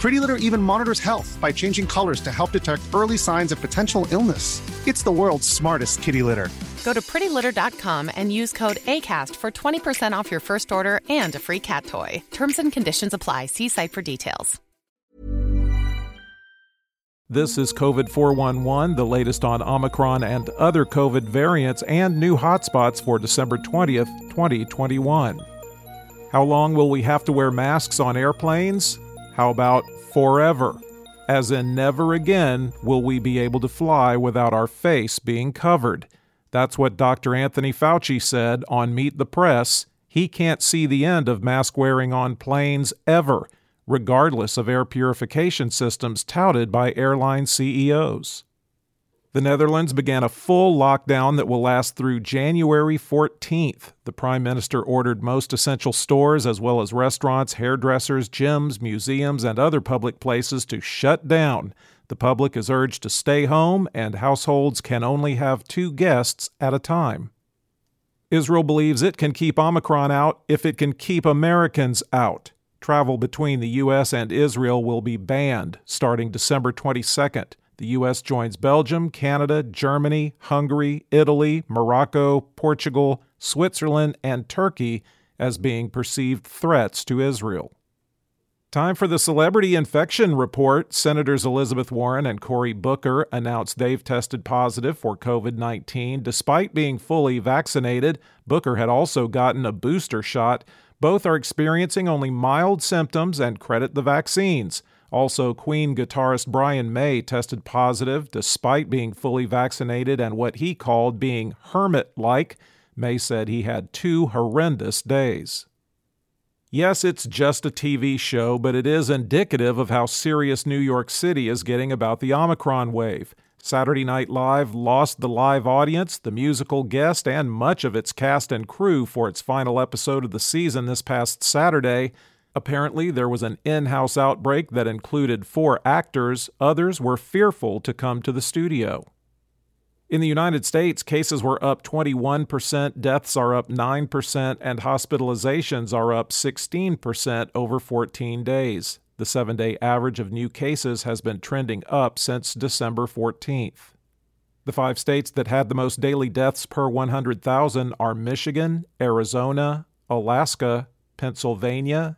Pretty Litter even monitors health by changing colors to help detect early signs of potential illness. It's the world's smartest kitty litter. Go to prettylitter.com and use code ACAST for 20% off your first order and a free cat toy. Terms and conditions apply. See site for details. This is COVID 411, the latest on Omicron and other COVID variants and new hotspots for December 20th, 2021. How long will we have to wear masks on airplanes? How about forever? As in, never again will we be able to fly without our face being covered. That's what Dr. Anthony Fauci said on Meet the Press. He can't see the end of mask wearing on planes ever, regardless of air purification systems touted by airline CEOs. The Netherlands began a full lockdown that will last through January 14th. The Prime Minister ordered most essential stores, as well as restaurants, hairdressers, gyms, museums, and other public places to shut down. The public is urged to stay home, and households can only have two guests at a time. Israel believes it can keep Omicron out if it can keep Americans out. Travel between the U.S. and Israel will be banned starting December 22nd. The U.S. joins Belgium, Canada, Germany, Hungary, Italy, Morocco, Portugal, Switzerland, and Turkey as being perceived threats to Israel. Time for the celebrity infection report. Senators Elizabeth Warren and Cory Booker announced they've tested positive for COVID 19 despite being fully vaccinated. Booker had also gotten a booster shot. Both are experiencing only mild symptoms and credit the vaccines. Also, Queen guitarist Brian May tested positive despite being fully vaccinated and what he called being hermit like. May said he had two horrendous days. Yes, it's just a TV show, but it is indicative of how serious New York City is getting about the Omicron wave. Saturday Night Live lost the live audience, the musical guest, and much of its cast and crew for its final episode of the season this past Saturday. Apparently, there was an in house outbreak that included four actors. Others were fearful to come to the studio. In the United States, cases were up 21%, deaths are up 9%, and hospitalizations are up 16% over 14 days. The seven day average of new cases has been trending up since December 14th. The five states that had the most daily deaths per 100,000 are Michigan, Arizona, Alaska, Pennsylvania,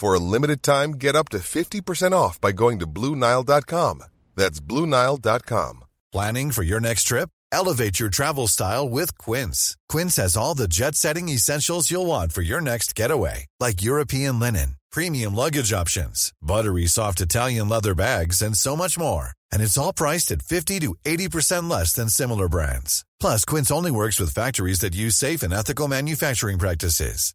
For a limited time, get up to 50% off by going to Bluenile.com. That's Bluenile.com. Planning for your next trip? Elevate your travel style with Quince. Quince has all the jet setting essentials you'll want for your next getaway, like European linen, premium luggage options, buttery soft Italian leather bags, and so much more. And it's all priced at 50 to 80% less than similar brands. Plus, Quince only works with factories that use safe and ethical manufacturing practices.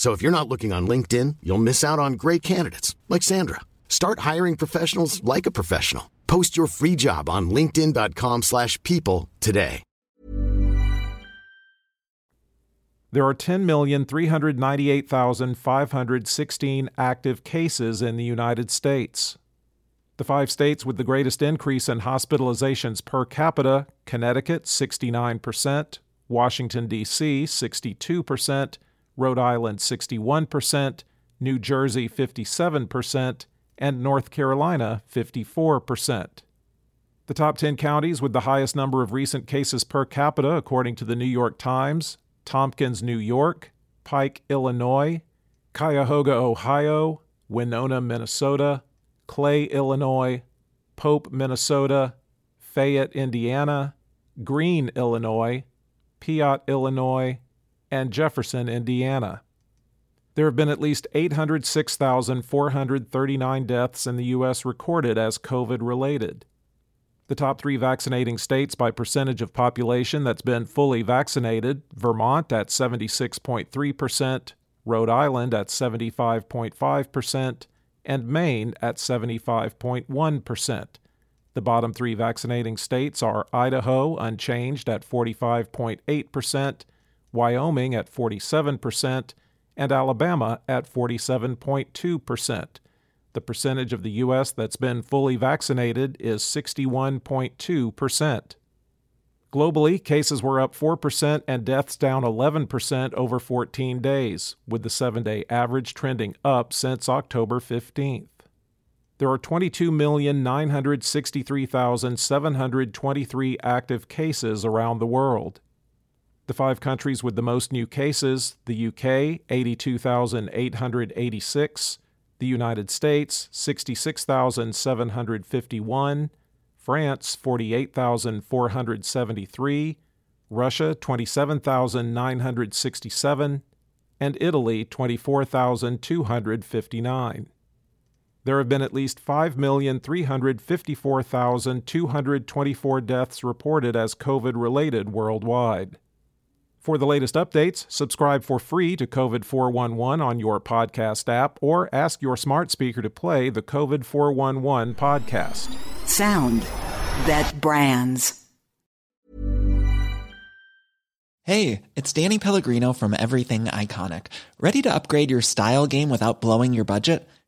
So if you're not looking on LinkedIn, you'll miss out on great candidates like Sandra. Start hiring professionals like a professional. Post your free job on linkedin.com/people today. There are 10,398,516 active cases in the United States. The five states with the greatest increase in hospitalizations per capita Connecticut, 69%, Washington, D.C., 62%, Rhode Island, 61%, New Jersey, 57%, and North Carolina, 54%. The top 10 counties with the highest number of recent cases per capita, according to the New York Times Tompkins, New York, Pike, Illinois, Cuyahoga, Ohio, Winona, Minnesota, Clay, Illinois, Pope, Minnesota, Fayette, Indiana, Greene, Illinois, Piatt, Illinois, and Jefferson, Indiana. There have been at least 806,439 deaths in the U.S. recorded as COVID related. The top three vaccinating states by percentage of population that's been fully vaccinated Vermont at 76.3%, Rhode Island at 75.5%, and Maine at 75.1%. The bottom three vaccinating states are Idaho, unchanged at 45.8%, Wyoming at 47%, and Alabama at 47.2%. The percentage of the U.S. that's been fully vaccinated is 61.2%. Globally, cases were up 4% and deaths down 11% over 14 days, with the seven day average trending up since October 15th. There are 22,963,723 active cases around the world. The five countries with the most new cases the UK, 82,886, the United States, 66,751, France, 48,473, Russia, 27,967, and Italy, 24,259. There have been at least 5,354,224 deaths reported as COVID related worldwide. For the latest updates, subscribe for free to COVID 411 on your podcast app or ask your smart speaker to play the COVID 411 podcast. Sound that brands. Hey, it's Danny Pellegrino from Everything Iconic. Ready to upgrade your style game without blowing your budget?